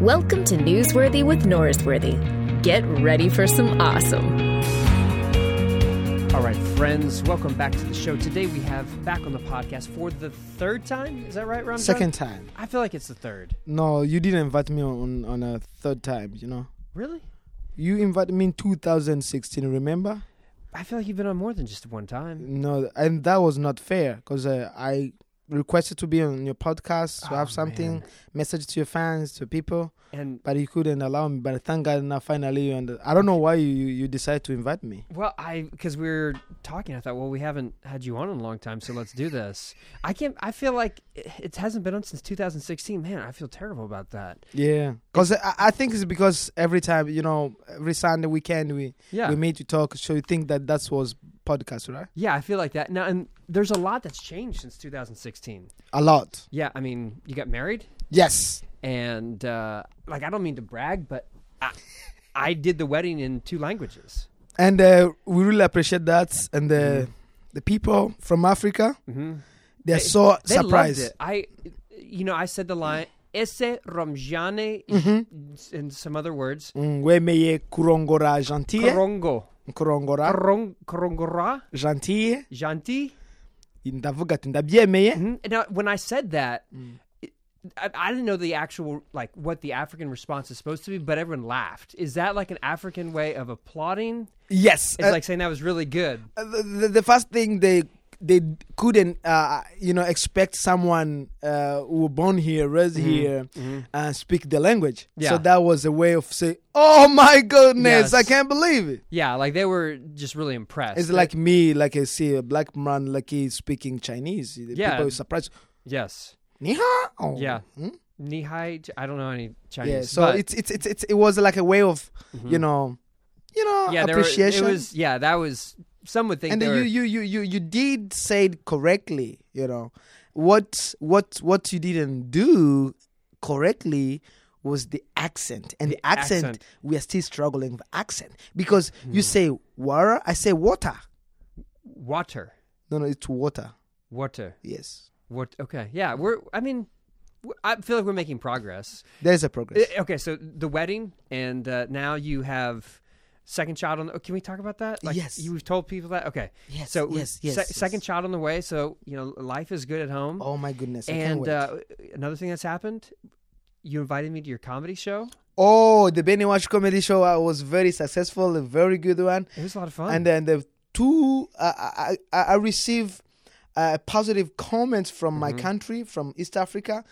Welcome to Newsworthy with Norsworthy. Get ready for some awesome. All right, friends, welcome back to the show. Today we have back on the podcast for the third time. Is that right, Ron? Second time. I feel like it's the third. No, you didn't invite me on on a third time. You know, Really? you invited me in 2016. Remember? I feel like you've been on more than just one time. No, and that was not fair because uh, I requested to be on your podcast to Oh, have something man. message to your fans to people, And but you couldn't allow me. But thank God now finally you and I don't know why you you, decided to invite me. well, I because we were talking, I thought, well, we haven't had you on in a long time, so let's do this. I can't. I feel like it it hasn't been on since 2016. Man, I feel terrible about that. Yeah, because I, I think it's because every time you know every Sunday weekend we Yeah. we meet to talk. So you think that that was podcast, right? yeah, I feel like that now. And there's a lot that's changed since 2016. A lot. Yeah, I mean, you got married. Yes. and uh, like I don't mean to brag, but I, I did the wedding in two languages. and uh, we really appreciate that. And the Mm-hmm. the people from Africa, Mm-hmm. they're They- so They surprised. loved it. I, you know, I said the line "Esse Ramjane" Mm-hmm. and some other words. Mm, wemeye kurongora gentille, Korongo, kurongora Korong, korongora, gentille. janti. Ndavuga ati ndabyemeye. Mhm. Now, when I said that. Mm. I, I didn't know the actual like what the African response is supposed to be, but everyone laughed. Is that like an African way of applauding? Yes. It's Uh, like saying that was really good. uh, the, the first thing they they couldn't uh, you know expect someone uh, who were born here, raised here, and speak the language. Mm-hmm. Yeah. So that was a way of saying, "Oh my goodness, Yes. I can't believe it." Yeah, like they were just really impressed. It's like me, like I see a black man, like he's speaking Chinese. Yeah. People are surprised. yes, Ni hao. Yeah. Hmm? Nihai. I don't know any Chinese. Yeah. So it's, it's it's it's it was like a way of you know, you know, yeah, there were- appreciation. it was yeah, that was. Some would think and then you, you you you you did say it correctly. You know, what what what you didn't do correctly was the accent, and the, The accent, accent. we are still struggling with accent because Hmm. you say water, I say water. water, No, no, it's water. water, Yes, what? Okay, yeah, we're. I mean, I feel like we're making progress. there's a progress. Eh, Okay, so the wedding, and uh, now you have second child on. The, oh, can we talk about that? Like, Yes. you've told people that. Okay, Yes, So yes, yes, se- yes. second child on the way. So you know, life is good at home. oh my goodness! I and uh, another thing that's happened, you invited me to your comedy show. Oh, the Benny Watch comedy show uh, was very successful, a very good one. It was a lot of fun. And then the two, uh, I, I, I received uh, positive comments from my Mm-hmm. country, from East Africa,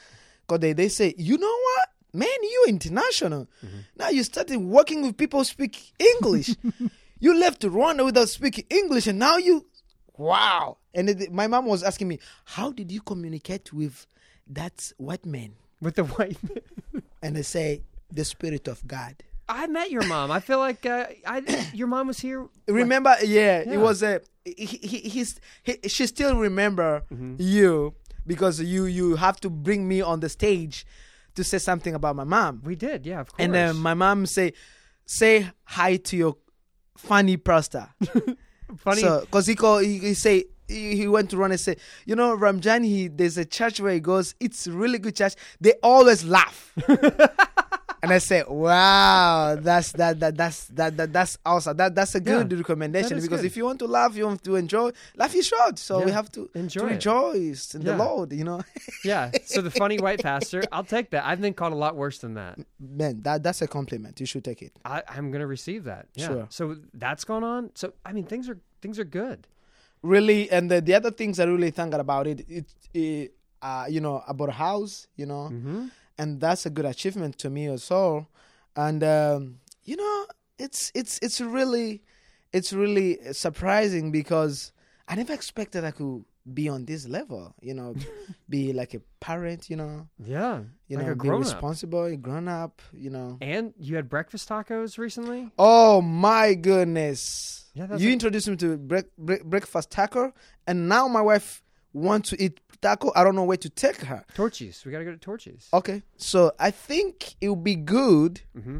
because they, they say, you know what? Man, you international. Mm-hmm. Now you started working with people who speak English. you left Rwanda without speaking English, and now you, wow. And it, my mom was asking me, how did you communicate with that white man? with the white. Man. and I say, the spirit of God. I met your mom. I feel like uh, I your mom was here. Remember, yeah, Yeah. it was a. He, he, he's he, she still remember Mm-hmm. you because you you have to bring me on the stage to say something about my mom, We did, yeah, of course. and then my mom say say hi to your funny pastor. funny. So, cause he call he, he say he, went to run and say, you know, Ramjan, he there's a church where he goes. It's a really good church. They always laugh. and I say, wow, that's that that that's that, that that's awesome. That that's a good Yeah, recommendation because good. if you want to laugh, you want to enjoy. Life is short, so we have to, enjoy to rejoice in Yeah. the Lord. You know, yeah. So the funny white pastor, I'll take that. I've been called a lot worse than that. man, that that's a compliment. You should take it. I, I'm gonna receive that. Yeah. Sure. So that's going on. So I mean, things are things are good. really and the, the other things i really think about it it, it uh you know about a house you know Mm-hmm. And that's a good achievement to me also and um you know it's it's it's really it's really surprising because i never expected i could be on this level you know be like a parent you know Yeah. you like know be up. responsible a grown up you know And you had breakfast tacos recently. Oh my goodness! Yeah, you a- introduced me to break, break, breakfast taco, and now my wife wants to eat taco. I don't know where to take her. Torchy's. We gotta go to Torchy's. Okay, so I think it would be good Mm-hmm.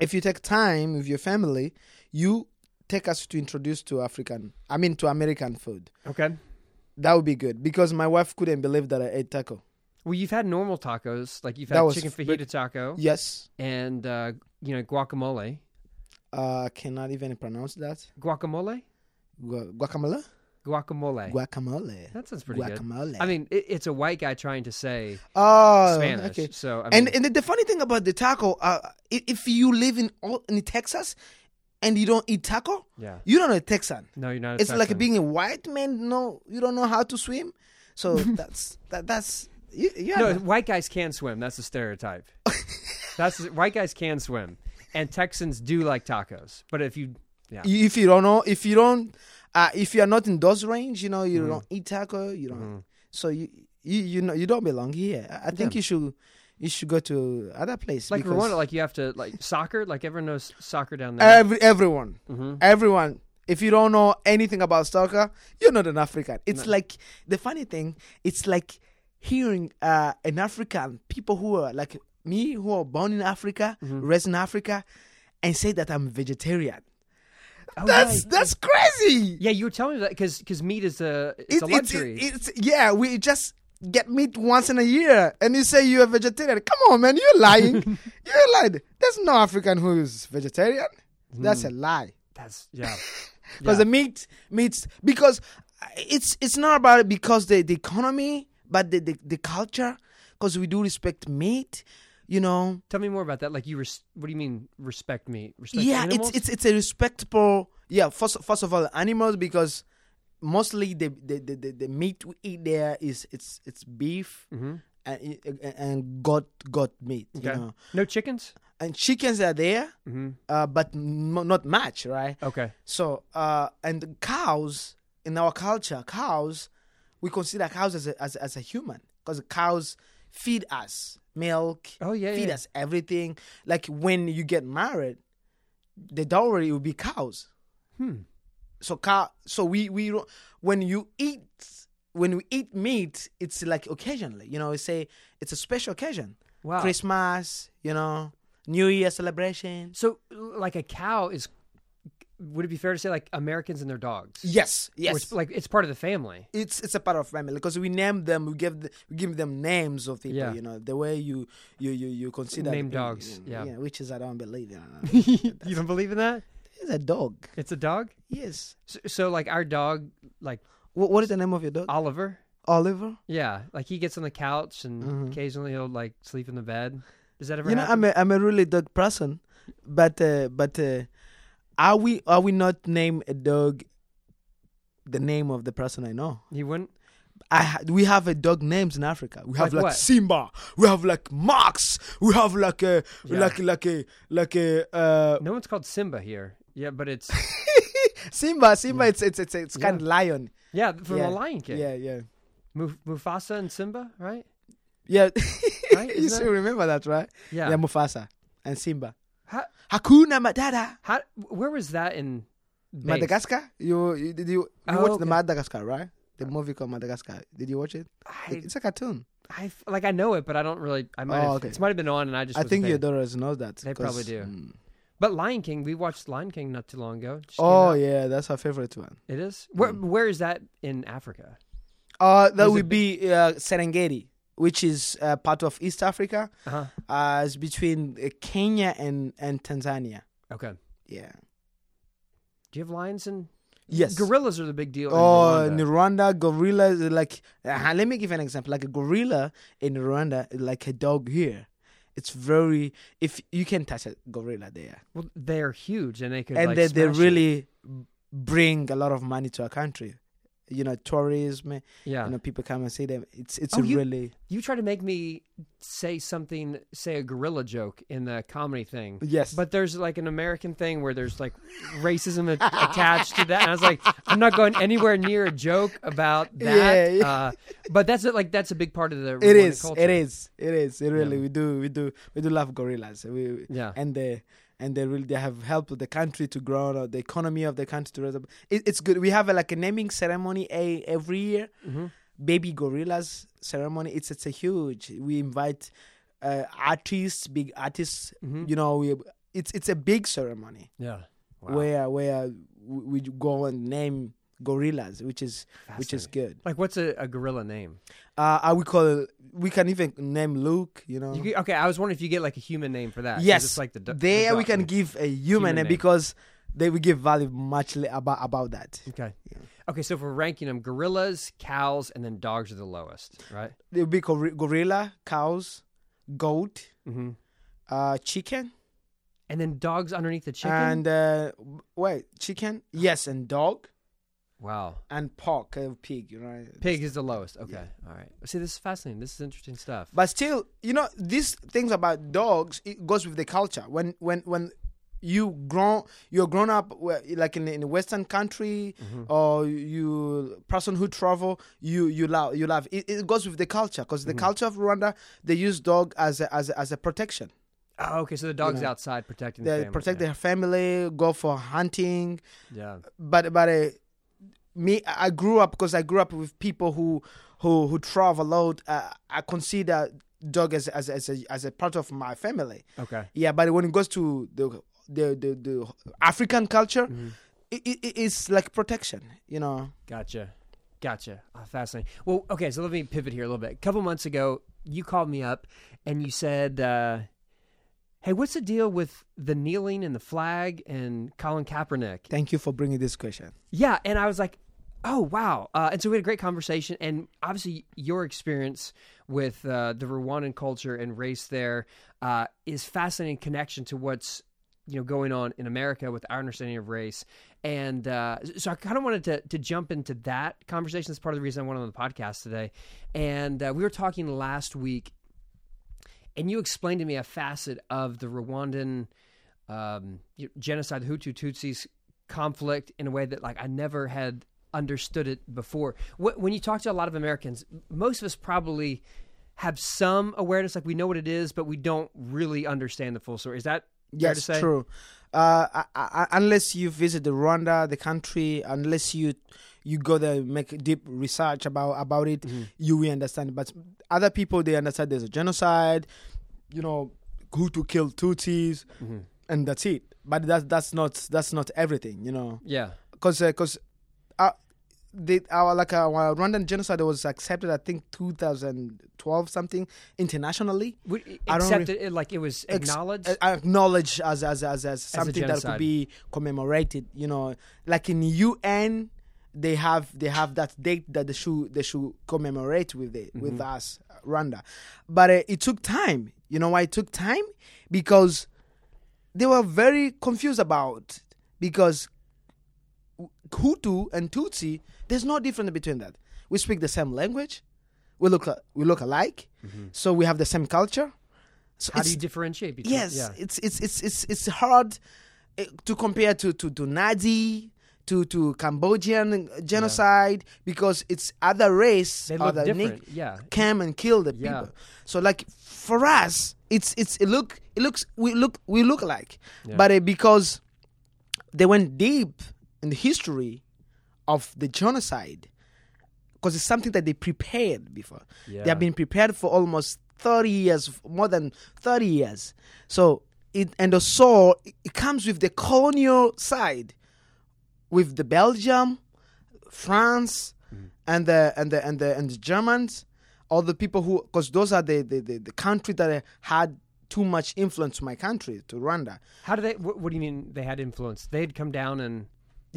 if you take time with your family. You take us to introduce to African, I mean to American food. Okay. That would be good because my wife couldn't believe that I ate taco. Well, you've had normal tacos, like you've had was chicken fajita taco Yes. and uh, you know guacamole. Uh, I cannot even pronounce that. Guacamole, Gu- guacamole. Guacamole. Guacamole. that sounds pretty good. Guacamole. I mean, it, it's a white guy trying to say oh, Spanish. okay. So I mean, And and the, the funny thing about the taco, uh, if you live in all, in Texas and you don't eat taco, yeah, you don't know a Texan. no, you're not. A It's like being a white man. No, you don't know how to swim. So that's that. That's you, yeah. No, white guys can swim. That's a stereotype. That's white guys can swim, and Texans do like tacos. But if you, yeah, if you don't know, if you don't, uh, if you are not in those range, you know, you Mm-hmm. don't eat taco. You don't. So you you you know you don't belong here. I I think Yeah. you should you should go to other place. like because Rwanda, like you have to like soccer. Like everyone knows soccer down there. every everyone, Mhm. everyone. If you don't know anything about soccer, you're not an African. It's like the funny thing. It's like hearing uh, an African people who are like me, who are born in Africa, Mm-hmm. raised in Africa, and say that I'm vegetarian. Oh, That's yeah. that's crazy. yeah. You were telling me that because because meat is a it's a luxury. It's, yeah, we just get meat once in a year, and you say you're a vegetarian. Come on, man, you're lying. you're lying. There's no African who is vegetarian. That's a mm. lie. That's yeah. Because Yeah. the meat, meats, because it's it's not about it because the the economy, but the the, the culture. Because we do respect meat, you know. Tell me more about that. Like you, res- what do you mean respect me Respect yeah, animals? it's it's it's a respectable. Yeah, first first of all, animals because mostly the the, the, the, the meat we eat there is it's it's beef Mhm. and and goat goat meat. You know, no chickens. and chickens are there, hmm uh, but m- not much, right? Okay. So uh, and cows in our culture, cows we consider cows as a as, as a human because cows feed us milk, Oh yeah. feed yeah. us everything. Like when you get married, the dowry will be cows. Hmm. So cow. So we we when you eat when we eat meat, it's like occasionally. You know, we say it's a special occasion. Wow. Christmas, you know, New Year celebration. So, like a cow is. Would it be fair to say like Americans and their dogs? Yes, Or yes. it's like it's part of the family. it's it's a part of family because we name them. We give the, we give them names of people. Yeah. You know, the way you you you you consider Name dogs, you- yeah. which is I don't believe in. you don't believe in that? it's a dog. It's a dog. Yes. So, so like our dog, like What, what is the name of your dog? Oliver. Oliver. Yeah, like he gets on the couch and Mhm. occasionally he'll like sleep in the bed. Does that ever You know, happen? I'm a I'm a really dog person, but uh, but uh, are we are we not name a dog the name of the person I know? you wouldn't. I ha- we have a dog names in Africa. We have Like like. Simba. We have like Max. We have like a Yeah. like like a like a uh, No one's called Simba here. Yeah, but it's Simba. Simba. It's it's it's it's kind of lion. yeah from Yeah. the Lion King. Yeah, yeah, Muf- Mufasa and Simba, right? yeah. Right? you still that- remember that, right? Yeah. Yeah, Mufasa and Simba. How, Hakuna Matata. how, where was that in based? Madagascar. You, you did you you Oh, watch okay. the Madagascar, right? The movie called Madagascar. Did you watch it? I, it's a cartoon. I like I know it, but I don't really. I might Oh, have. okay. It might have been on, and I just. I think your daughters know that. They probably do. mm. But Lion King, we watched Lion King not too long ago. Oh yeah, that's our favorite one. it is. Where Mm. where is that in Africa? Uh, that would be uh, Serengeti, which is uh, part of East Africa. Uh-huh. Uh, it's between uh, Kenya and and Tanzania. Okay. Yeah. Do you have lions in? Yes. Gorillas are the big deal. Oh, in Rwanda. Rwanda, gorillas like. Uh, let me give an example. Like a gorilla in Rwanda, like a dog here. It's very. If you can touch a gorilla there, Well, they're huge, and they could. and like, they, they really bring a lot of money to our country. You know, tourism. Yeah. You know, people come and see them. It's it's Oh, a you- really You try to make me say something, say a gorilla joke in the comedy thing. yes. But there's like an American thing where there's like racism attached to that, and I was like, I'm not going anywhere near a joke about that. Yeah, yeah. Uh, but that's like that's a big part of the it is. culture. It is. It is. It really. Yeah. We do. We do. We do love gorillas. We Yeah. and they and they really they have helped the country to grow, the economy of the country to rise up. It, it's good. We have a, like a naming ceremony a, every year. hmm Baby gorillas ceremony. It's it's a huge. We invite uh, artists, big artists. Mhm. You know, we it's it's a big ceremony Yeah. Wow. where where we we go and name gorillas, which is which is good. Like, what's a, a gorilla name? Uh, I would call it. We can even name Luke. You know. You get- okay, I was wondering if you get like a human name for that. yes, it's like the, do- the there we can give a human, Human name name. because they will give value much about about that. Okay. Yeah. Okay, so if we're ranking them, gorillas, cows, and then dogs are the lowest, right? It would be gor- gorilla, cows, goat, Mm-hmm. uh, chicken, And then dogs underneath the chicken. and uh, wait, chicken. Yes, and dog wow, and pork, uh, pig. Right. pig is the lowest. Okay, all right. See, this is fascinating. This is interesting stuff. But still, you know, these things about dogs it goes with the culture. When when when you grown you're grown up like in in a Western country Mm-hmm. or you person who travel you you love you love it, it goes with the culture because Mm-hmm. the culture of Rwanda they use dog as a, as a, as a protection. Oh, okay, so the dog's know, outside protecting the They family. protect yeah. their family, go for hunting. Yeah. But but uh, me, I grew up because I grew up with people who who who travel a lot. Uh, I consider dog as as as a, as a part of my family. Okay. Yeah, but when it goes to the the the, the African culture, Mm-hmm. it, it, it's like protection. You know. Gotcha. Gotcha. Oh, fascinating. Well, okay, so let me pivot here a little bit. A couple months ago, you called me up and you said, uh, Hey, what's the deal with the kneeling and the flag and Colin Kaepernick? Thank you for bringing this question. Yeah, and I was like, "Oh wow!" Uh, and so we had a great conversation, and obviously your experience with uh, the Rwandan culture and race there uh, is fascinating connection to what's you know going on in America with our understanding of race. And uh, so I kind of wanted to to jump into that conversation. That's part of the reason I wanted on the podcast today. And uh, we were talking last week, and you explained to me a facet of the Rwandan um, genocide, the Hutu Tutsis conflict in a way that like I never had understood it before. When you talk to a lot of Americans, most of us probably have some awareness, like we know what it is, but we don't really understand the full story. Is that fair to Yes, true. Uh, I, I, unless you visit the Rwanda, the country, unless you you go there and make deep research about about it, Mm-hmm. you will understand. But other people they understand there's a genocide, you know, Hutu killed Tutsis, Mm-hmm. and that's it. But that's that's not that's not everything, you know, Yeah. because because. Uh, the, our like our Rwandan genocide was accepted, I think, 2012 something internationally. We, I re- like it was acknowledged. uh, acknowledged as as as, as something that could be commemorated. You know, like in UN, they have they have that date that they should they should commemorate with it with us, Rwanda. But uh, it took time. You know why it took time? Because they were very confused about because Hutu and Tutsi, there's no difference between that. We speak the same language. We look we look alike. So we have the same culture. So How do you differentiate between? Yes, Yeah. it's it's it's it's it's hard uh, to compare to to to Nazi to to Cambodian genocide because it's other race, They other different. Yeah. came and killed the Yeah. people. So like for us, it's it's it look it looks we look we look alike, Yeah. but uh, because they went deep in the history of the genocide, because it's something that they prepared before. They have been prepared for almost thirty years, more than thirty years. So it and also it comes with the colonial side, with the Belgium, France, mm. and the and the and the and the Germans, all the people who because those are the the, the the country that had too much influence to my country to Rwanda. How do they? What, what do you mean they had influence? They'd come down and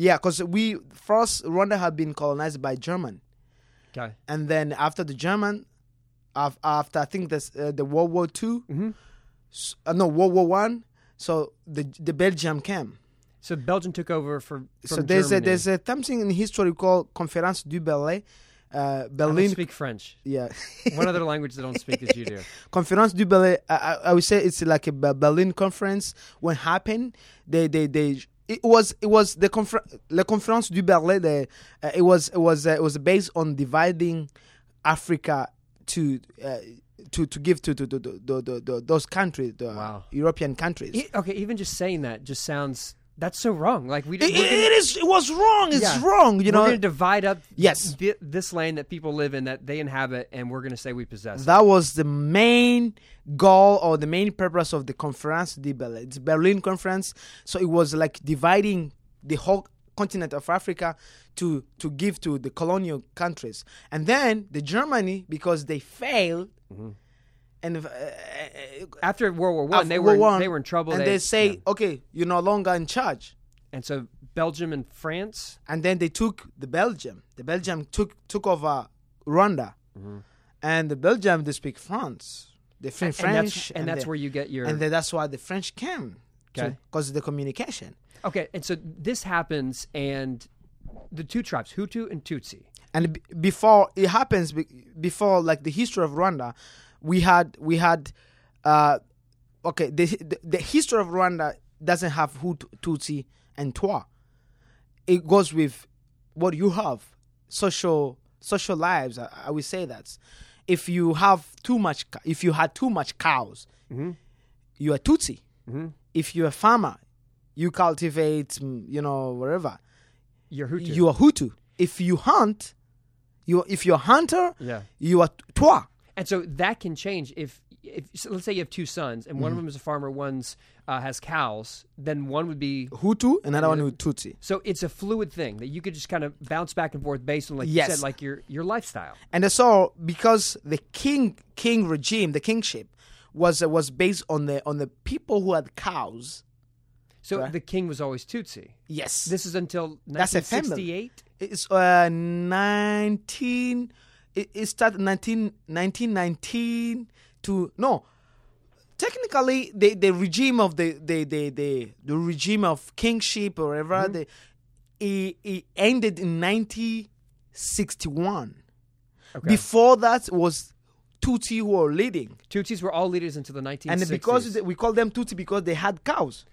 Yeah, because we first Rwanda had been colonized by German, okay. and then after the German, after I think this uh, the World War 2 Mhm. uh, no World War One, so the the Belgium came. So Belgium took over for. So there's a there's a something in history called Conférence du Berlin, uh, I don't Berlin. speak French. Yeah, One other language that don't speak as you do. Conférence du Berlin. I, I, I would say it's like a Berlin conference. When happened, they they they. It was it was the confer- La Conférence du Berlin. The, uh, it was it was uh, it was based on dividing Africa to uh, to to give to to, to, to, to, to, to those countries, the Wow. European countries. E- okay, even just saying that just sounds that's so wrong. Like we, It- we're it- gonna, it is. It was wrong. It's Yeah. wrong. You we're know. going to divide up Yes. thi- this land that people live in that they inhabit, and we're going to say we possess. it. That was the main goal or the main purpose of the Conference de Berlin. It's Berlin Conference. So it was like dividing the whole continent of Africa to to give to the colonial countries. And then the Germany because they failed mm-hmm. And uh, After World War One, they were War One, they were in trouble. and they, they, say, yeah. okay, you're no longer in charge. and so Belgium and France. and then they took the Belgium. The Belgium took took over Rwanda, and the Belgium they speak France. They speak and French, that's, and that's they- where you get your and then that's why the French came. Okay. because of the communication. okay. And so this happens, and the two tribes, Hutu and Tutsi. And b- before it happens, be- before like the history of Rwanda, we had we had, uh, okay, the, the the history of Rwanda doesn't have Hutu, Tutsi, and Twa. It goes with what you have social social lives. I, I would say that if you have too much, if you had too much cows, you are Tutsi. If you're a farmer, you cultivate, mm, you know, wherever You're Hutu. you are Hutu. If you hunt, you if you're a hunter, Yeah. you are Twa. And so that can change if, if so let's say you have two sons, and Mm-hmm. one of them is a farmer, one's uh, has cows. Then one would be Hutu, and another one with Tutsi. so it's a fluid thing that you could just kind of bounce back and forth based on, like you said, like your your lifestyle. And so because the king king regime, the kingship, was uh, was based on the on the people who had cows. So Right. the king was always Tutsi. Yes, This is until That's a family. 1968. it's uh, nineteen. It, it started 19, 1919 to no. Technically, the, the regime of the the, the, the the regime of kingship or whatever, the, it, it ended in nineteen sixty one. Okay. Before that was Tutsi who were leading, Tutsis were all leaders until the 1960s. and because they- we call them Tutsi because they had cows,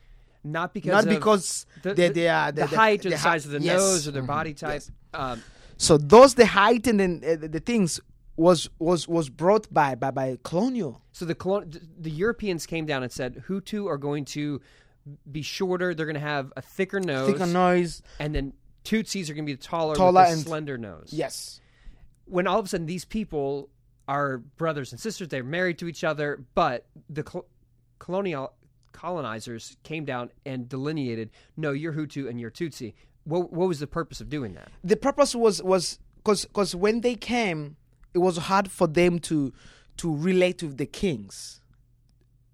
not because not because the, they, the- they are the height or the ha- size of the yes. nose or their body type. Yes. Um, So those the height and then uh, the, things was was was brought by by by colonial. so the colon- the Europeans came down and said Hutu are going to be shorter. They're going to have a thicker nose, Thicker noise. and then Tutsis are going to be taller, Taller with a and- slender nose. Yes. When all of a sudden these people are brothers and sisters, they're married to each other, but the col- colonial colonizers came down and delineated, no, you're Hutu and you're Tutsi. What, what was the purpose of doing that? The purpose was was because because when they came, it was hard for them to to relate with the kings.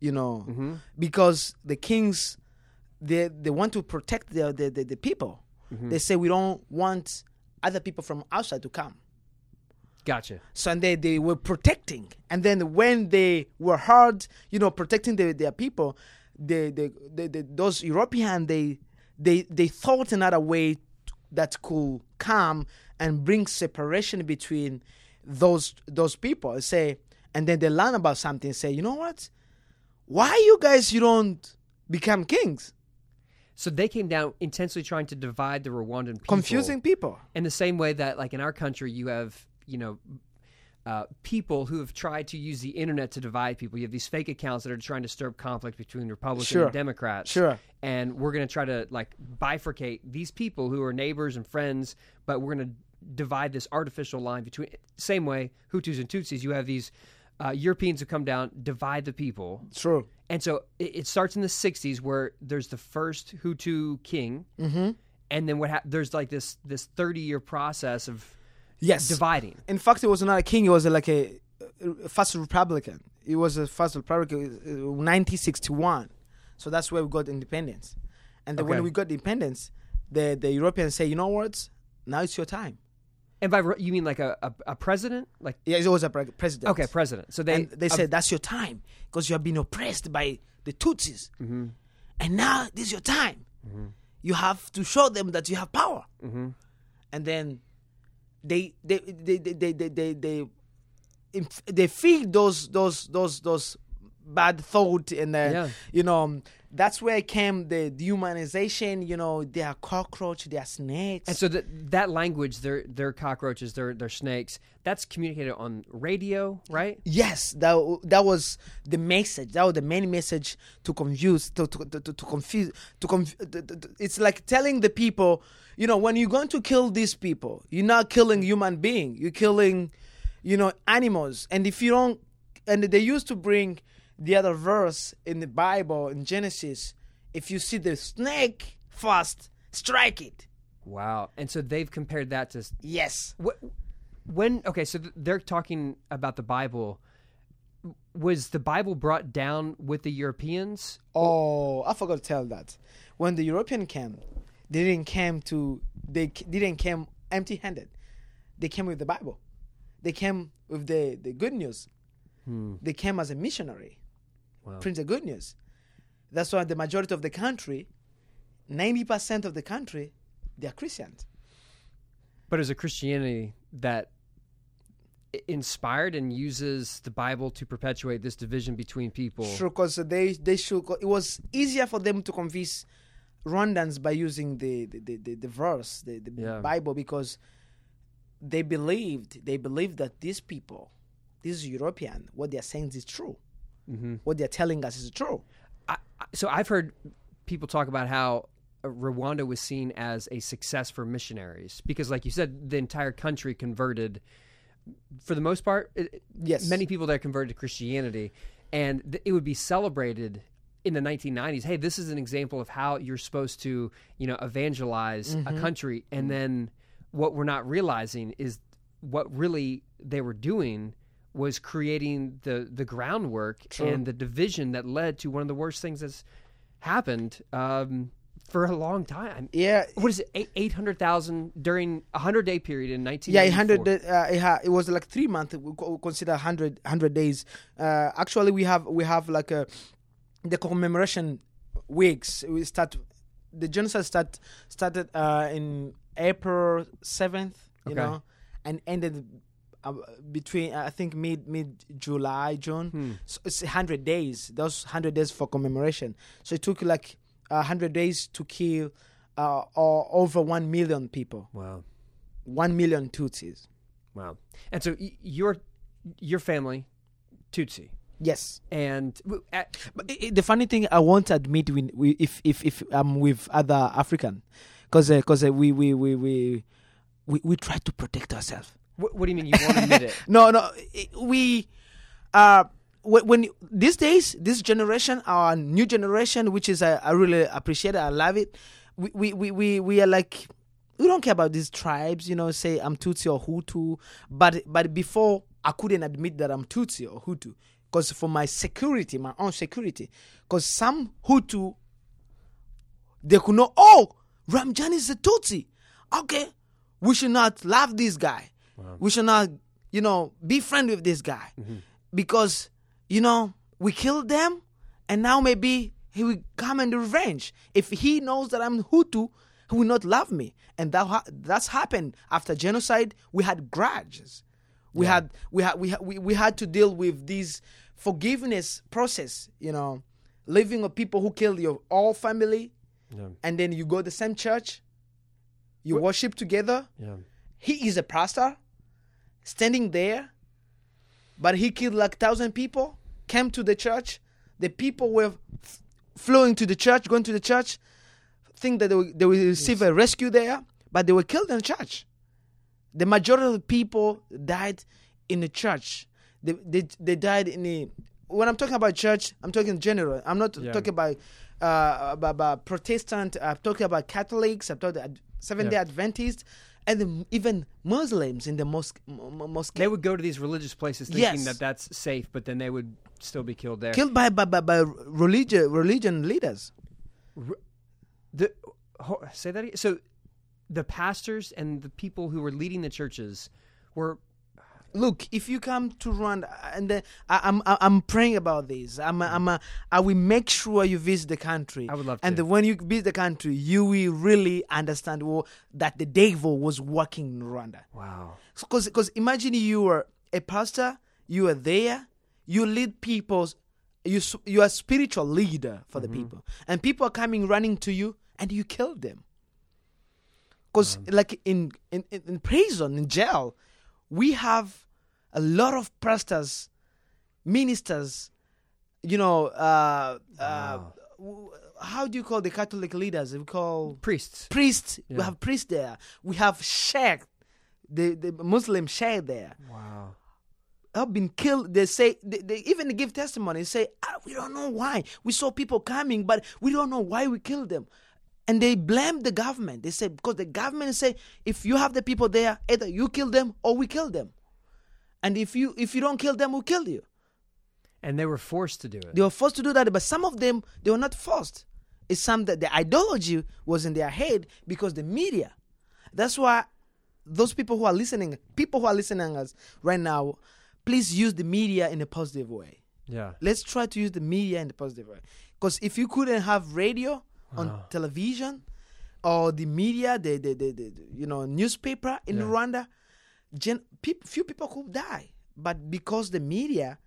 You know, Mm-hmm. because the kings they they want to protect the the, the, the people. Mm-hmm. They say we don't want other people from outside to come. Gotcha. So and they, they were protecting. And then when they were hard, you know, protecting the, their people, the, the, the, the, those European they they they thought another way that could come and bring separation between those those people. Say and then they learn about something. Say, you know what? Why you guys you don't become kings? So they came down intensely trying to divide the Rwandan people. Confusing people. in the same way that like in our country you have you know uh, people who have tried to use the internet to divide people you have these fake accounts that are trying to stir up conflict between republicans Sure. and democrats Sure. and we're going to try to like bifurcate these people who are neighbors and friends but we're going to divide this artificial line between same way hutus and tutsis you have these uh, europeans who come down divide the people True. and so it, it starts in the 60s where there's the first Hutu king. Mm-hmm. And then what hap there's like this this 30 year process of Yes. dividing. In fact, it was not a king. It was like a, a first Republican. It was a first Republican, uh, 1961. So that's where we got independence. And then Okay. when we got independence, the the Europeans say, you know what? Now it's your time. And by you mean like a, a, a president? Like Yeah, it was a pre- president. okay, president. So they and they uh, said that's your time because you have been oppressed by the Tutsis, and now this is your time. You have to show them that you have power, and then they they they they they they, they, they, feed those those those those bad thought and uh, Yeah. you know um, that's where came the dehumanization you know they are cockroach they are snakes and so that that language, they're they're cockroaches, they're they're snakes. That's communicated on radio, right? Yes, that that was the message. That was the main message to confuse, to to to, to, to confuse, to conf- to- to- It's like telling the people, you know, when you're going to kill these people, you're not killing human being. You're killing, you know, animals. And if you don't, and they used to bring the other verse in the Bible in Genesis. If you see the snake first, strike it. Wow. And so they've compared that to Yes. what when okay, so they're talking about the Bible. Was the Bible brought down with the Europeans? Oh, I forgot to tell that. When the European came, they didn't came to they didn't came empty-handed. They came with the Bible. They came with the the good news. Hmm. They came as a missionary, Wow. preach the good news. That's why the majority of the country, ninety percent of the country, they are Christians. But is a Christianity that inspired and uses the Bible to perpetuate this division between people? Sure, because they they should. It was easier for them to convince Rwandans by using the the, the, the, verse, the, the Yeah. Bible, because they believed they believed that these people, these European, what they are saying is true. Mm-hmm. What they are telling us is true. I, so I've heard people talk about how Rwanda was seen as a success for missionaries because, like you said, the entire country converted. For the most part, it, Yes. many people there converted to Christianity, and th- it would be celebrated in the 1990s. Hey, this is an example of how you're supposed to, you know, evangelize a country, and then what we're not realizing is what really they were doing was creating the the groundwork and the division that led to one of the worst things that's happened um, for a long time. Yeah. What is it? Eight hundred thousand during a hundred day period in nineteen. Yeah, 100 uh, it, was like three months. We consider 100, 100 days. Uh, actually, we have we have like a the commemoration weeks. We start the genocide start started uh, in April seventh, you Okay. know, and ended uh, between I think mid mid July June. So it's hundred days. Those hundred days for commemoration. So it took like hundred days to kill uh, over one million people. Wow, One million Tutsis. wow. And so y- your your family, Tutsi, Yes. and w- at, But i- i- the funny thing, I won't admit when we, if if if I'm with other African, because because uh, we, we we we we we try to protect ourselves. what, what do you mean you won't admit it? No, no, we uh when, when these days this generation, our new generation, which is uh, I really appreciate it, I love it. We we we we, we are like. We don't care about these tribes, you know. Say I'm Tutsi or Hutu, but but before I couldn't admit that I'm Tutsi or Hutu, because for my security, my own security, because some Hutu they could know, oh, Ramjan is a Tutsi. Okay, we should not love this guy. We should not, you know, be friend with this guy mm-hmm. because, you know, we killed them, and now maybe he will come and revenge. If he knows that I'm Hutu, he will not love me, and that ha- that's happened after genocide. We had grudges. We had we had we had we, we had to deal with this forgiveness process. You know, living with people who killed your all family, Yeah. and then you go to the same church, you worship together. Yeah. He is a pastor, standing there, but he killed like thousand people. Came to the church, the people were f- flowing to the church, going to the church, think that they will, they will receive a rescue there, but they were killed in church. The majority of the people died in the church. They, they, they died in the. When I'm talking about church, I'm talking general. I'm not Yeah. talking about, uh, about about Protestant. I'm talking about Catholics. I'm talking about Seven Day Yeah. Adventists, and the, even Muslims in the mosque. mosque They would go to these religious places thinking Yes. that that's safe, but then they would still be killed there. killed by by by, by religion religion leaders. The say that again. So the pastors and the people who were leading the churches were Look, if you come to Rwanda, uh, and then I, I'm I- I'm praying about this. I'm mm-hmm. I'm uh, I will make sure you visit the country. I would love And to. then when you visit the country, you will really understand well, that the devil was working in Rwanda. wow. Because because imagine you are a pastor, you are there, you lead people's, you you are a spiritual leader for the mm-hmm. people, and people are coming running to you, and you kill them. Because like in, in in prison, in jail, we have a lot of pastors, ministers, you know, uh, uh, w- how do you call the Catholic leaders? We call Priests. priests. We have priests there. We have sheikh, the the Muslim sheikh there. Wow. Have been killed. They say they, they even give testimony. Say ah, we don't know why. We saw people coming, but we don't know why we killed them. And they blame the government. They say because the government say if you have the people there, either you kill them or we kill them, and if you if you don't kill them, we'll kill you. And they were forced to do it. They were forced to do that, but some of them they were not forced. It's some that the ideology was in their head because the media. That's why those people who are listening, people who are listening us right now, please use the media in a positive way. yeah. Let's try to use the media in a positive way. Because if you couldn't have radio on Wow. television or the media, the, the, the, the you know newspaper in Yeah. Rwanda, gen, peop, few people could die. But because the media,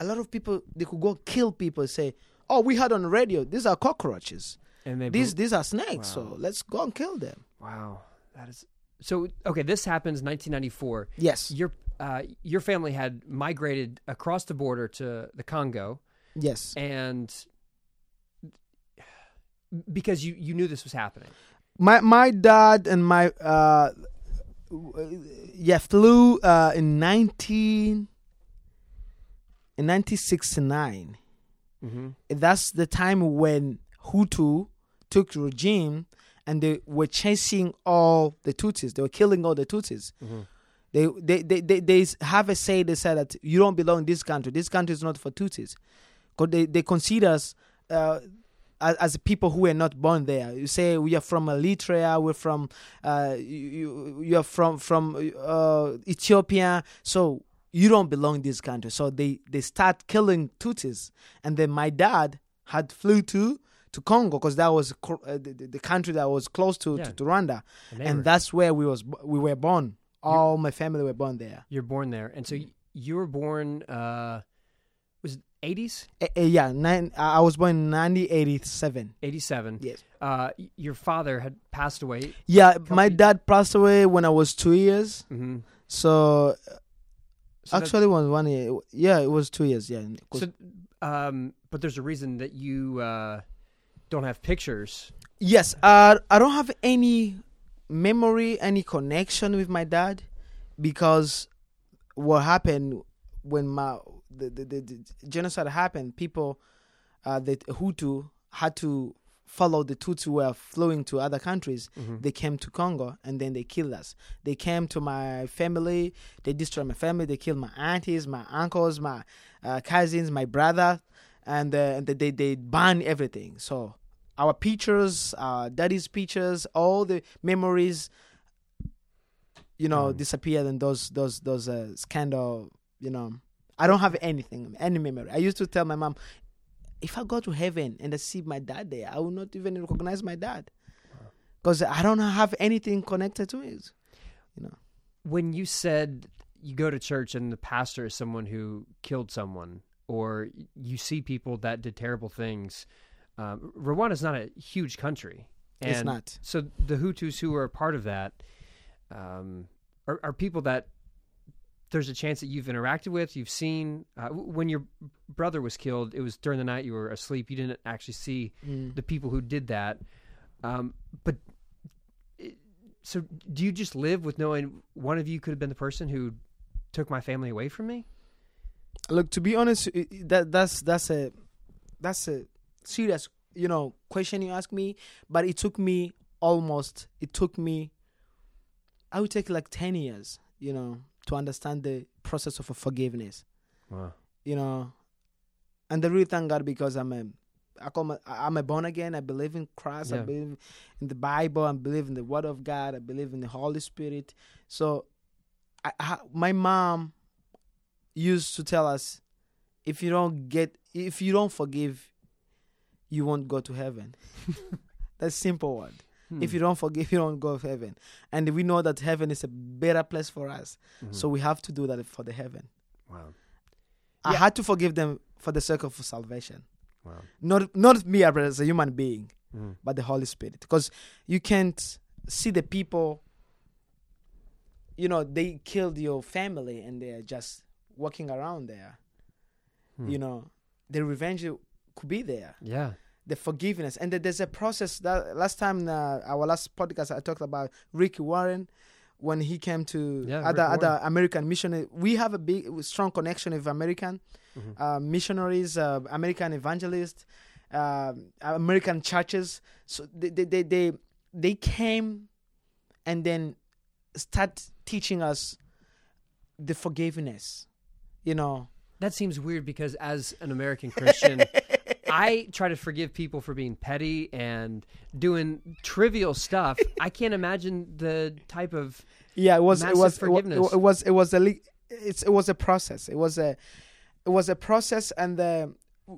a lot of people they could go kill people. Say, oh, we heard on the radio these are cockroaches. And they These these are snakes. Wow. So let's go and kill them. Wow. That is so okay, this happens 1994. Yes. Your uh, your family had migrated across the border to the Congo Yes. and because you, you knew this was happening. my my dad and my uh yeah flew uh in 19 in 1969 Mm-hmm. that's the time when hutu took regime and they were chasing all the tutsis they were killing all the tutsis Mhm. they, they, they, they, they have a say they say that you don't belong in this country this country is not for tutsis because they, they consider us uh, as, as people who were not born there. You say we are from Eritrea, we're from uh, you, you are from from uh, Ethiopia, so you don't belong in this country. So they they start killing Tutsis, and then my dad had flew to to Congo because that was cr- uh, the, the- country that was close to, Yeah. to, to Rwanda, And, and that's where we was we were born. All my family were born there. you're born there. And so you were born uh 80s? Eh, eh, yeah, nine, I was born in 1987. 87. Yes. Uh your father had passed away. Yeah, my dad passed away when I was two years. Mhm. So So actually, it was one year. Yeah, it was two years. Yeah. So, um, but there's a reason that you uh, don't have pictures. yes, uh, I don't have any memory, any connection with my dad, because what happened when my the the, the, the genocide happened, people, uh, the Hutu had to follow the Tutsi who were flowing to other countries. They came to Congo and then they killed us. They came to my family. They destroyed my family. They killed my aunties, my uncles, my uh, cousins, my brother, and, uh, and they they banned everything. So our pictures, our daddy's pictures, all the memories, you know, Mm. disappeared in those those those uh, scandal. You know, I don't have anything, any memory. I used to tell my mom, if I go to heaven and I see my dad there, I will not even recognize my dad because I don't have anything connected to it. You know, When you said you go to church and the pastor is someone who killed someone, or you see people that did terrible things, Rwanda is not a huge country. And it's not. So the Hutus who are a part of that um, are, are people that there's a chance that you've interacted with, you've seen. Uh, when your brother was killed, it was during the night you were asleep. You didn't actually see Mm. the people who did that. Um, but it, so, do you just live with knowing one of you could have been the person who took my family away from me? Look, to be honest, that that's that's a that's a serious you know question you ask me. But it took me almost it took me. I would take like ten years, you know, to understand the process of forgiveness. Wow. you know, and I really thank God because I'm a, I call my, I'm a born again. I believe in Christ. I believe in the Bible. I believe in the Word of God. I believe in the Holy Spirit. So, I, I, my mom used to tell us, if you don't get, if you don't forgive, you won't go to heaven. That's simple word. Hmm. If you don't forgive, you don't go to heaven. And we know that heaven is a better place for us. Mhm. So we have to do that for the heaven. wow, I Yeah. had to forgive them for the sake of salvation. wow. Not not me as a human being, Mhm. but the Holy Spirit. Because you can't see the people. You know, they killed your family and they're just walking around there. Hmm. You know, the revenge could be there. Yeah. The forgiveness, and there's a process that last time uh, our last podcast I talked about Ricky Warren when he came to Yeah, other other American missionary. We have a big strong connection with American Mhm. uh, missionaries, uh, American evangelists, um, American churches. So they, they they they they came and then start teaching us the forgiveness. You know, That seems weird because as an American Christian, I try to forgive people for being petty and doing trivial stuff. I can't imagine the type of yeah, it was it was it forgiveness. it was it was a it's it was a process. It was a it was a process, and the,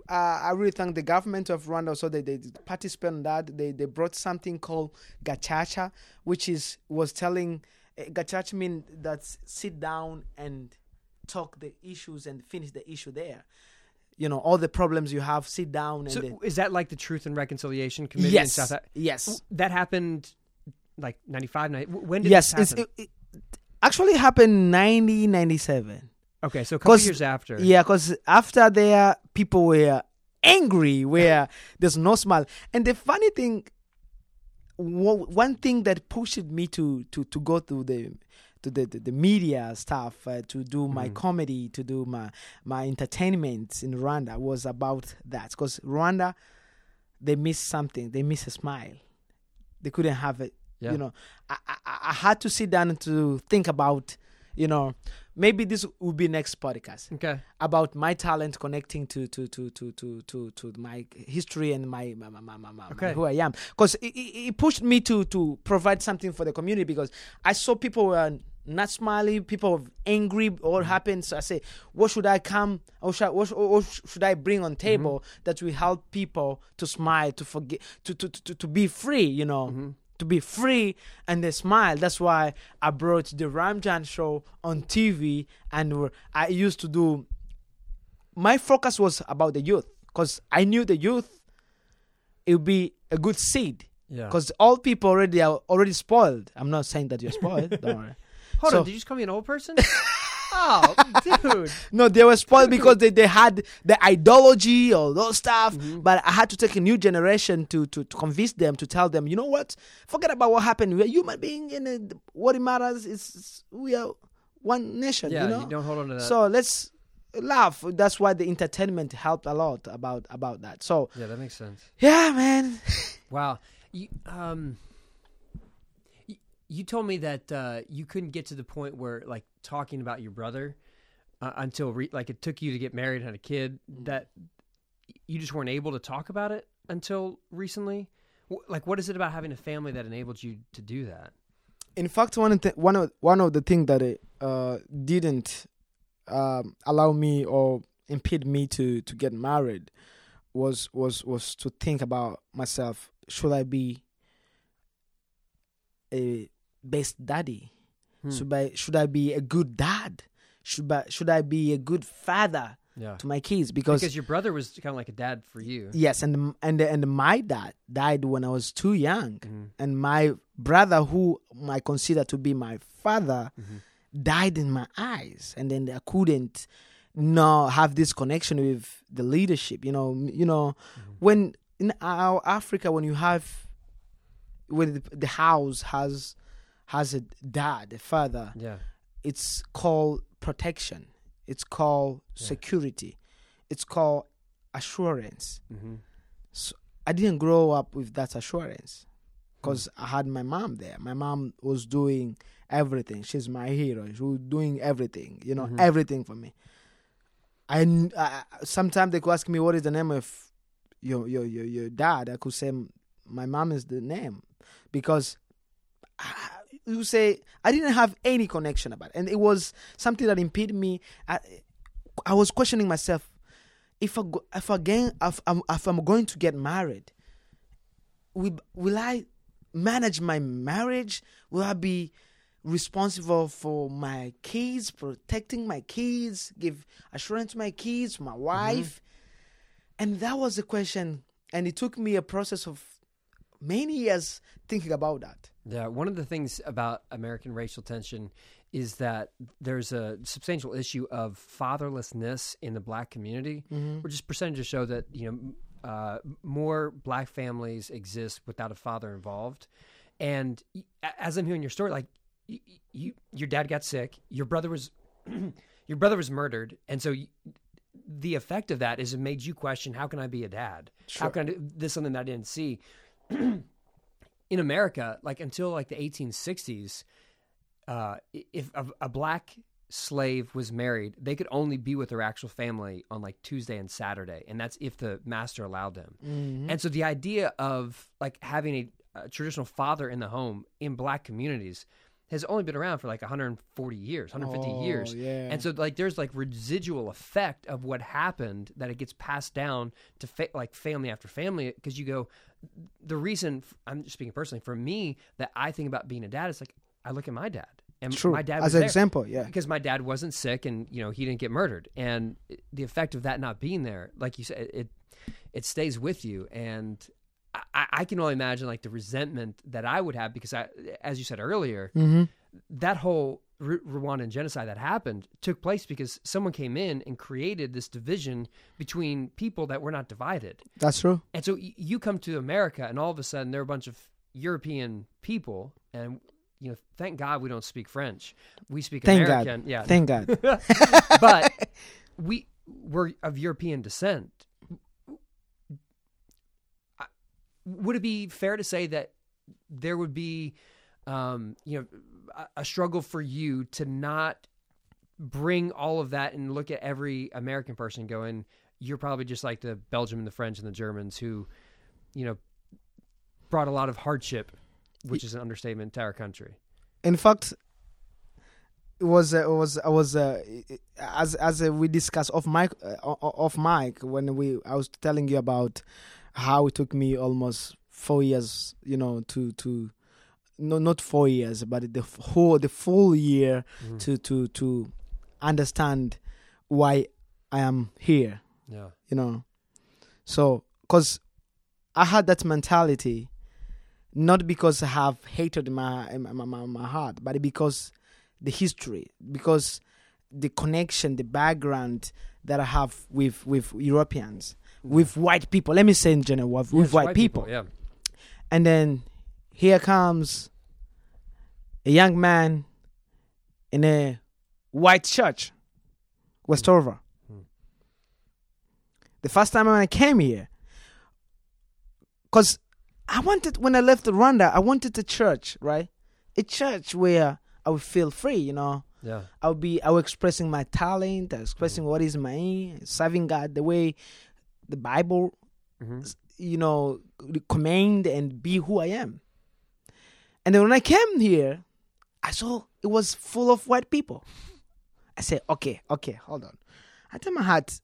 uh, I really thank the government of Rwanda. So they they participate in that. They they brought something called gacaca, which is was telling uh, gacaca mean that sit down and talk the issues and finish the issue there. You know all the problems you have. Sit down and So then, is that like the Truth and Reconciliation Committee in yes South Africa? yes That happened like 95, 90, when did yes. this happen? it, it actually happened nineteen ninety seven. okay, so a couple years after. Yeah, because after there, people were angry, where there's no smile. And the funny thing, one thing that pushed me to to to go through the to the, the, the media stuff uh, to do my comedy to do my my entertainment in Rwanda was about that. Because Rwanda they miss something. They miss a smile. They couldn't have it Yeah. you know. I, I I had to sit down to think about you know maybe this will be next podcast Okay. about my talent connecting to to to to to to, to my history and my, my, my, my, my, Okay. who I am. Because it, it, pushed me to to provide something for the community because I saw people were not smiling people were angry what mm-hmm. happened. So I say what should I come or should I, what, should, what should I bring on table mm-hmm. that will help people to smile to forget to to, to, to be free you know mm-hmm. To be free and they smile. That's why I brought the Ramjan show on TV, and I used to do. My focus was about the youth because I knew the youth. It would be a good seed Yeah. because all people already are already spoiled. I'm not saying that you're spoiled. don't worry. Hold so- on, did you just call me an old person? oh, dude. No, they were spoiled because they, they had the ideology or those stuff. Mm-hmm. But I had to take a new generation to, to, to convince them to tell them, you know what? Forget about what happened. We're human being, and uh, what it matters is we are one nation. Yeah, you know. don't hold on to that. so let's laugh. That's why the entertainment helped a lot about about that. So yeah, that makes sense. yeah, man. Wow. You um you, you told me that uh, you couldn't get to the point where like talking about your brother uh, until re- like it took you to get married and had a kid that you just weren't able to talk about it until recently. Wh- Like what is it about having a family that enabled you to do that? in fact one of the, one of one of the things that it, uh, didn't um, allow me or impede me to to get married was was was to think about myself should i be a best daddy Hmm. should i should i be a good dad should I, should i be a good father Yeah. to my kids because, Because your brother was kind of like a dad for you. yes and and and my dad died when i was too young Mhm. and my brother who i consider to be my father Mhm. died in my eyes and then i couldn't no have this connection with the leadership you know you know when in our africa when you have when the, the house has has a dad a father Yeah. it's called protection it's called Yeah. security it's called assurance hmm I didn't grow up with that assurance because I had my mom there. My mom was doing everything. She's my hero. She was doing everything, you know, Mhm. everything for me. I, I sometimes they could ask me what is the name of your your your, your dad. I could say my mom is the name because I, you say I didn't have any connection about it, and it was something that impeded me. I, I was questioning myself if I go, if again if I'm, if I'm going to get married, will will I manage my marriage? Will I be responsible for my kids, protecting my kids, give assurance to my kids, my mm-hmm. wife? And that was the question, and it took me a process of many years thinking about that. Yeah, one of the things about American racial tension is that there's a substantial issue of fatherlessness in the black community, which is percentages show that you know uh, more black families exist without a father involved. And as I'm hearing your story, like you, you your dad got sick, your brother was your brother was murdered, and so you, the effect of that is it made you question how can I be a dad? How can I do this is something that I didn't see in America? Like until like the 1860s, uh, if a, a black slave was married, they could only be with their actual family on like Tuesday and Saturday, and that's if the master allowed them. And so the idea of like having a, a traditional father in the home in black communities has only been around for like 140 years, 150 Oh, years. yeah. And so like there's like residual effect of what happened that it gets passed down to fa- like family after family because you go the reason I'm just speaking personally for me that I think about being a dad is like I look at my dad and True. my dad As an there example, yeah. because my dad wasn't sick and you know he didn't get murdered and the effect of that not being there like you said it it stays with you and I, I can only imagine like the resentment that I would have because I as you said earlier Mm-hmm. That whole Ru- Rwandan genocide that happened took place because someone came in and created this division between people that were not divided That's true. and so y- you come to America, and all of a sudden there are a bunch of European people, and you know, thank God we don't speak French. We speak Thank American. God. Yeah, Thank God. but we were of European descent. Would it be fair to say that there would be, um, you know, a, struggle for you to not bring all of that and look at every American person going, you're probably just like the Belgium and the French and the Germans who, you know, brought a lot of hardship, which is an understatement to our country. In fact, it was uh, it was I was uh, as as uh, we discussed off mic uh, off mic when we I was telling you about how it took me almost four years, you know, to to no not four years, but the whole the full year mm. to to to understand why I am here Yeah. you know. So, because I had that mentality, not because I have hatred in my my, my, my heart, but because the history, because the connection, the background that I have with with Europeans, mm. with white people. Let me say in general, with, Yes, white, people. Yeah. And then here comes a young man in a white church, Westover. Hmm. Hmm. The first time when I came here, because I wanted, when I left Rwanda, I wanted a church, right? A church where I would feel free, you know. Yeah. I would be, I was expressing my talent, I was expressing hmm. what is my serving God the way the Bible Mhm. you know, command and be who I am. And then when I came here, I saw it was full of white people. I said, okay, okay, hold on. I tell my heart,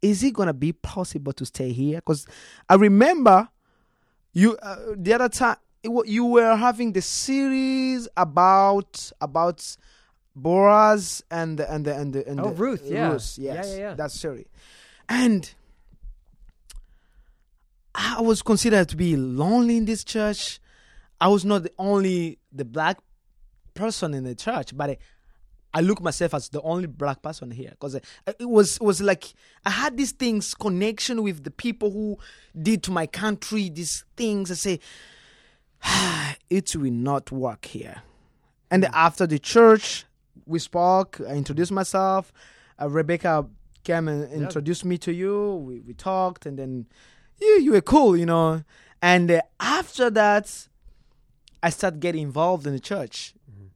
is it gonna be possible to stay here? Because I remember you uh, the other time it, you were having the series about about Boaz and the, and the, and the, and Oh, the- Ruth, yeah. Ruth, Yeah, yes, yeah, yeah. that series, and I was considered to be lonely in this church. I was not the only the black person in the church, but I, I look myself as the only black person here because it was it was like I had these things connection with the people who did to my country these things. I say, "Ah, it will not work here. And after the church, we spoke. I introduced myself. Uh, Rebecca came and introduced me to you. We we talked, and then you you were cool, you know. And uh, after that, I started getting involved in the church mm-hmm.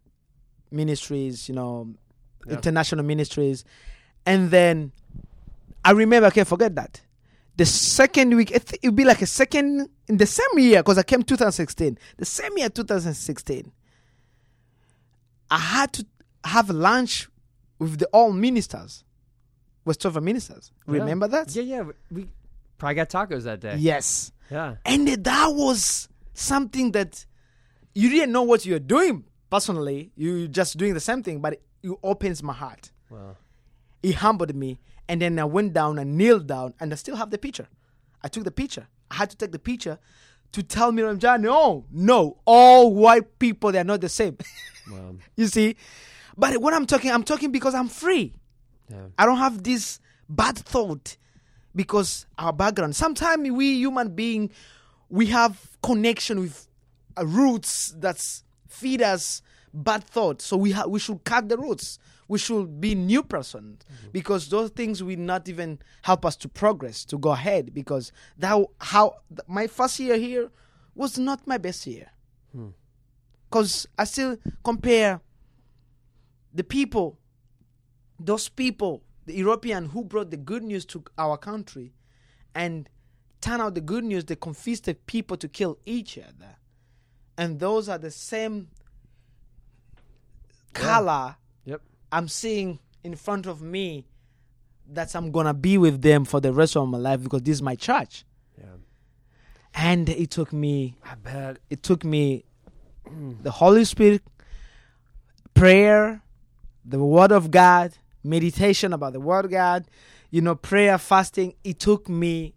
ministries, you know, Yeah. international ministries, and then I remember. I can't forget that. The second week, it would be like a second in the same year because I came 2016. The same year, 2016. I had to have lunch with the all ministers, Westover ministers. Remember that? Yeah, yeah. We probably got tacos that day. Yes. Yeah. And that was something that you didn't know what you're doing personally. You just doing the same thing, but it opens my heart. Wow. It humbled me. And then I went down and kneeled down, and I still have the picture. I took the picture. I had to take the picture to tell Miriam John, no, no, all white people, they're not the same. Wow. you see? But when I'm talking, I'm talking because I'm free. Yeah. I don't have this bad thought because our background. Sometimes we human being, we have connection with Uh, roots that feed us bad thoughts. So we ha- we should cut the roots. We should be new person mm-hmm. because those things will not even help us to progress to go ahead. Because that how my first year here was not my best year. Hmm. Because I still compare the people, those people, the European who brought the good news to our country, and turn out the good news, they confused the people to kill each other. And those are the same color Yep. I'm seeing in front of me that I'm gonna be with them for the rest of my life because this is my church. Yeah. And it took me I bet. it took me the Holy Spirit, prayer, the Word of God, meditation about the Word of God, you know, prayer, fasting. It took me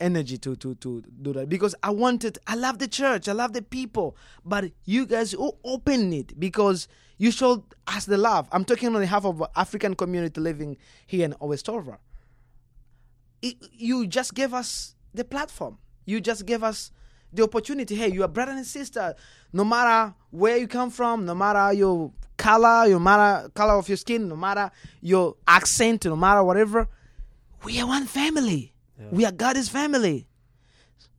energy to to to do that because I wanted. I love the church. I love the people, but you guys o- open it because you showed us the love. I'm talking on behalf of African community living here in Westover. It, you just gave us the platform. You just gave us the opportunity. Hey, you are brother and sister. No matter where you come from, no matter your color, your matter color of your skin, no matter your accent, no matter whatever, we are one family. We are God's family.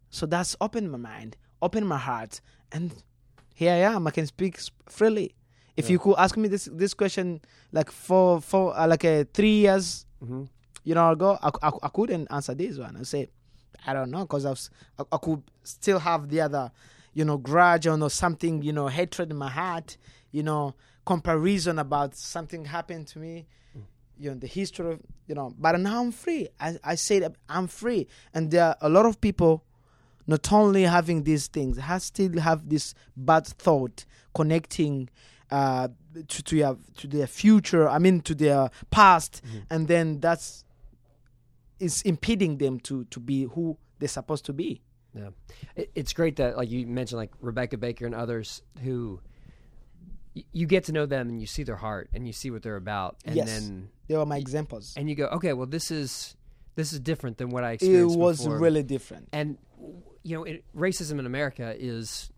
So that's opened my mind, opened my heart, and here I am. I can speak freely. If you could ask me this this question like for for uh, like uh, three years Mm-hmm. you know ago, I, I, I couldn't answer this one. I say, I don't know, because I, I I could still have the other, you know, grudge or no something, you know, hatred in my heart, you know, comparison about something happened to me, you know, the history of, you know. But now I'm free. I I say that I'm free, and there are a lot of people not only having these things, has still have this bad thought connecting uh, to to, your, to their future. I mean, to their past, and then that's is impeding them to to be who they're supposed to be. Yeah, it, it's great that like you mentioned, like Rebecca Baker and others who you get to know them and you see their heart and you see what they're about, and yes, then they were my examples. and you go, okay, well, this is this is different than what I experienced. It was before. really different. and you know, it, racism in America is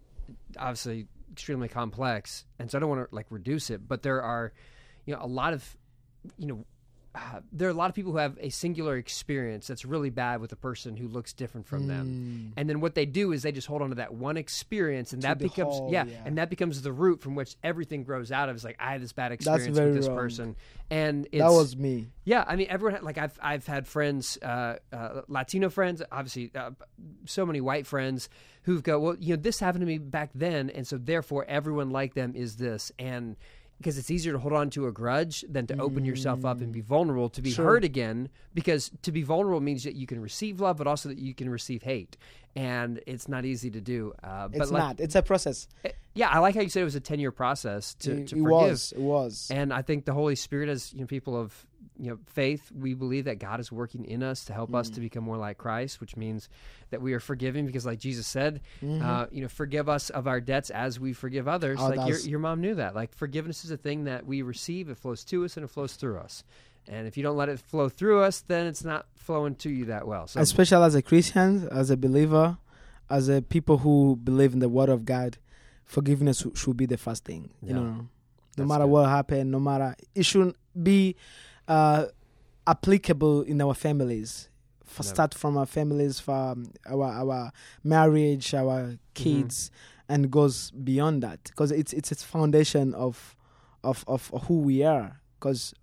obviously extremely complex, and so I don't want to like reduce it, but there are, you know, a lot of, you know. Uh, there are a lot of people who have a singular experience that's really bad with a person who looks different from them, and then what they do is they just hold on to that one experience, and that becomes whole- yeah, yeah. and that becomes the root from which everything grows out of. Is like I had this bad experience with this wrong. person, and it's, that was me. yeah, I mean, everyone had- like I've I've had friends, uh, uh, Latino friends, obviously, uh, so many white friends who've go, well, you know, this happened to me back then, and so therefore everyone like them is this, and because it's easier to hold on to a grudge than to open yourself up and be vulnerable to be Sure. hurt again, because to be vulnerable means that you can receive love, but also that you can receive hate, and it's not easy to do. Uh, but It's like, not. It's a process. eh, Yeah, I like how you said it was a ten year process to, it to it forgive. was. It was. And I think the Holy Spirit, as you know, people of you know faith, we believe that God is working in us to help Mm. us to become more like Christ, which means that we are forgiving because, like Jesus said, Mm-hmm. uh, you know, forgive us of our debts as we forgive others. Oh, like your your mom knew that. Like forgiveness is a thing that we receive; it flows to us and it flows through us. And if you don't let it flow through us, then it's not flowing to you that well. So especially as a Christian, as a believer, as a people who believe in the Word of God, forgiveness should be the first thing. Yeah. You know, no That's matter good. what happened, no matter it shouldn't be uh, applicable in our families. For Yeah. start from our families, from our our marriage, our kids, and goes beyond that because it's it's a foundation of of of who we are. Because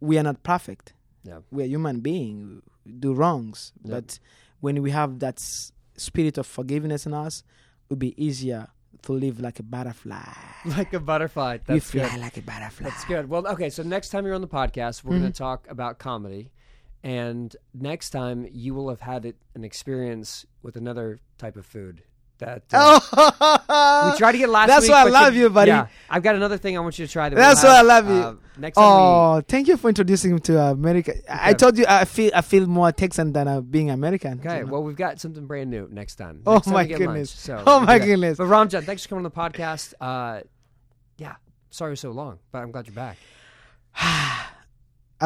we are not perfect yeah, we're human beings we do wrongs Yeah. but when we have that s- spirit of forgiveness in us it'll be easier to live like a butterfly like a butterfly. That's fly good. like a butterfly That's good. Well, okay. So next time you're on the podcast, we're going Mm-hmm. to talk about comedy, and next time you will have had it, an experience with another type of food. That uh, oh we tried to get last That's week. That's why I love you, buddy. Yeah, I've got another thing I want you to try. That That's we'll why I love you. uh, next time oh thank you for introducing me to america I, I told you i feel i feel more texan than uh, being american. Okay. you know? Well, we've got something brand new next time. Oh time my we lunch, goodness. so Oh we'll my goodness. But Ramjan, thanks for coming on the podcast. Uh, yeah. Sorry it was so long, but I'm glad you're back. I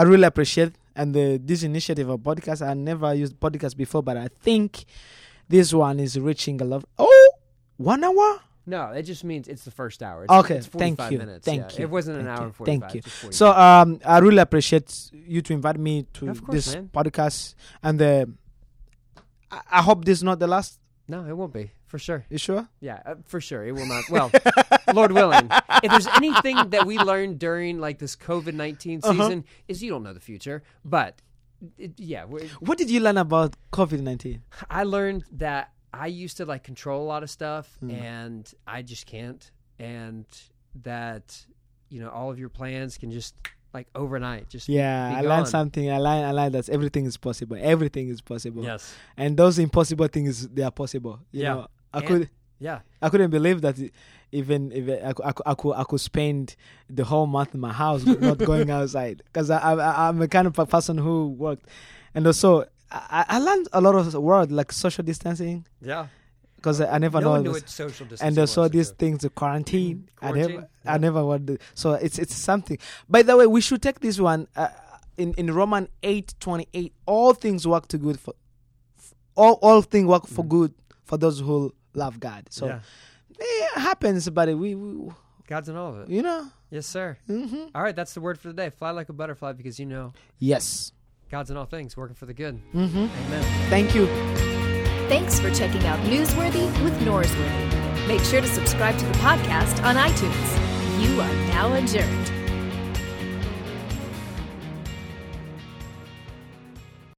really appreciate and the, this initiative of podcast. I never used podcast before, but I think this one is reaching a lot. Oh, one hour. No, it just means it's the first hour. It's, Okay, it's thank you, minutes. thank yeah. you, It wasn't an thank hour you, and 45. thank you. So um, I really appreciate you to invite me to course, this man. podcast, and uh, I, I hope this is not the last. no, it won't be for sure. You sure? Yeah, uh, for sure. It will not. Well, Lord willing. If there's anything that we learned during like this COVID 19 Uh-huh. season is you don't know the future, but it, yeah, What did you learn about COVID nineteen? I learned that I used to like control a lot of stuff Hmm. and I just can't and that you know all of your plans can just like overnight just Yeah, I learned something. I learned, I learned that everything is possible. Everything is possible. Yes. And those impossible things, they are possible. You Yeah. know, I And- could. Yeah. I couldn't believe that it- even if I, I, I could I could spend the whole month in my house not going outside because I, I I'm a kind of a person who worked and also I, I learned a lot of word like social distancing Yeah. because I, never no know one knew this. what social distancing and also these things the quarantine, Quarantine. I never Quarantine, I yeah. never wanted so it's it's something by the way we should take this one uh, in in Roman 8:28 all things work to good for all all things work for good for those who love God so Mm. yeah. It happens, buddy. we, we God's in all of it. you know. Yes, sir. hmm All right, that's the word for the day. Fly like a butterfly because you know Yes. God's in all things, working for the good. hmm Amen. Thank you. Thanks for checking out Newsworthy with Norsworthy. Make sure to subscribe to the podcast on iTunes. You are now adjourned.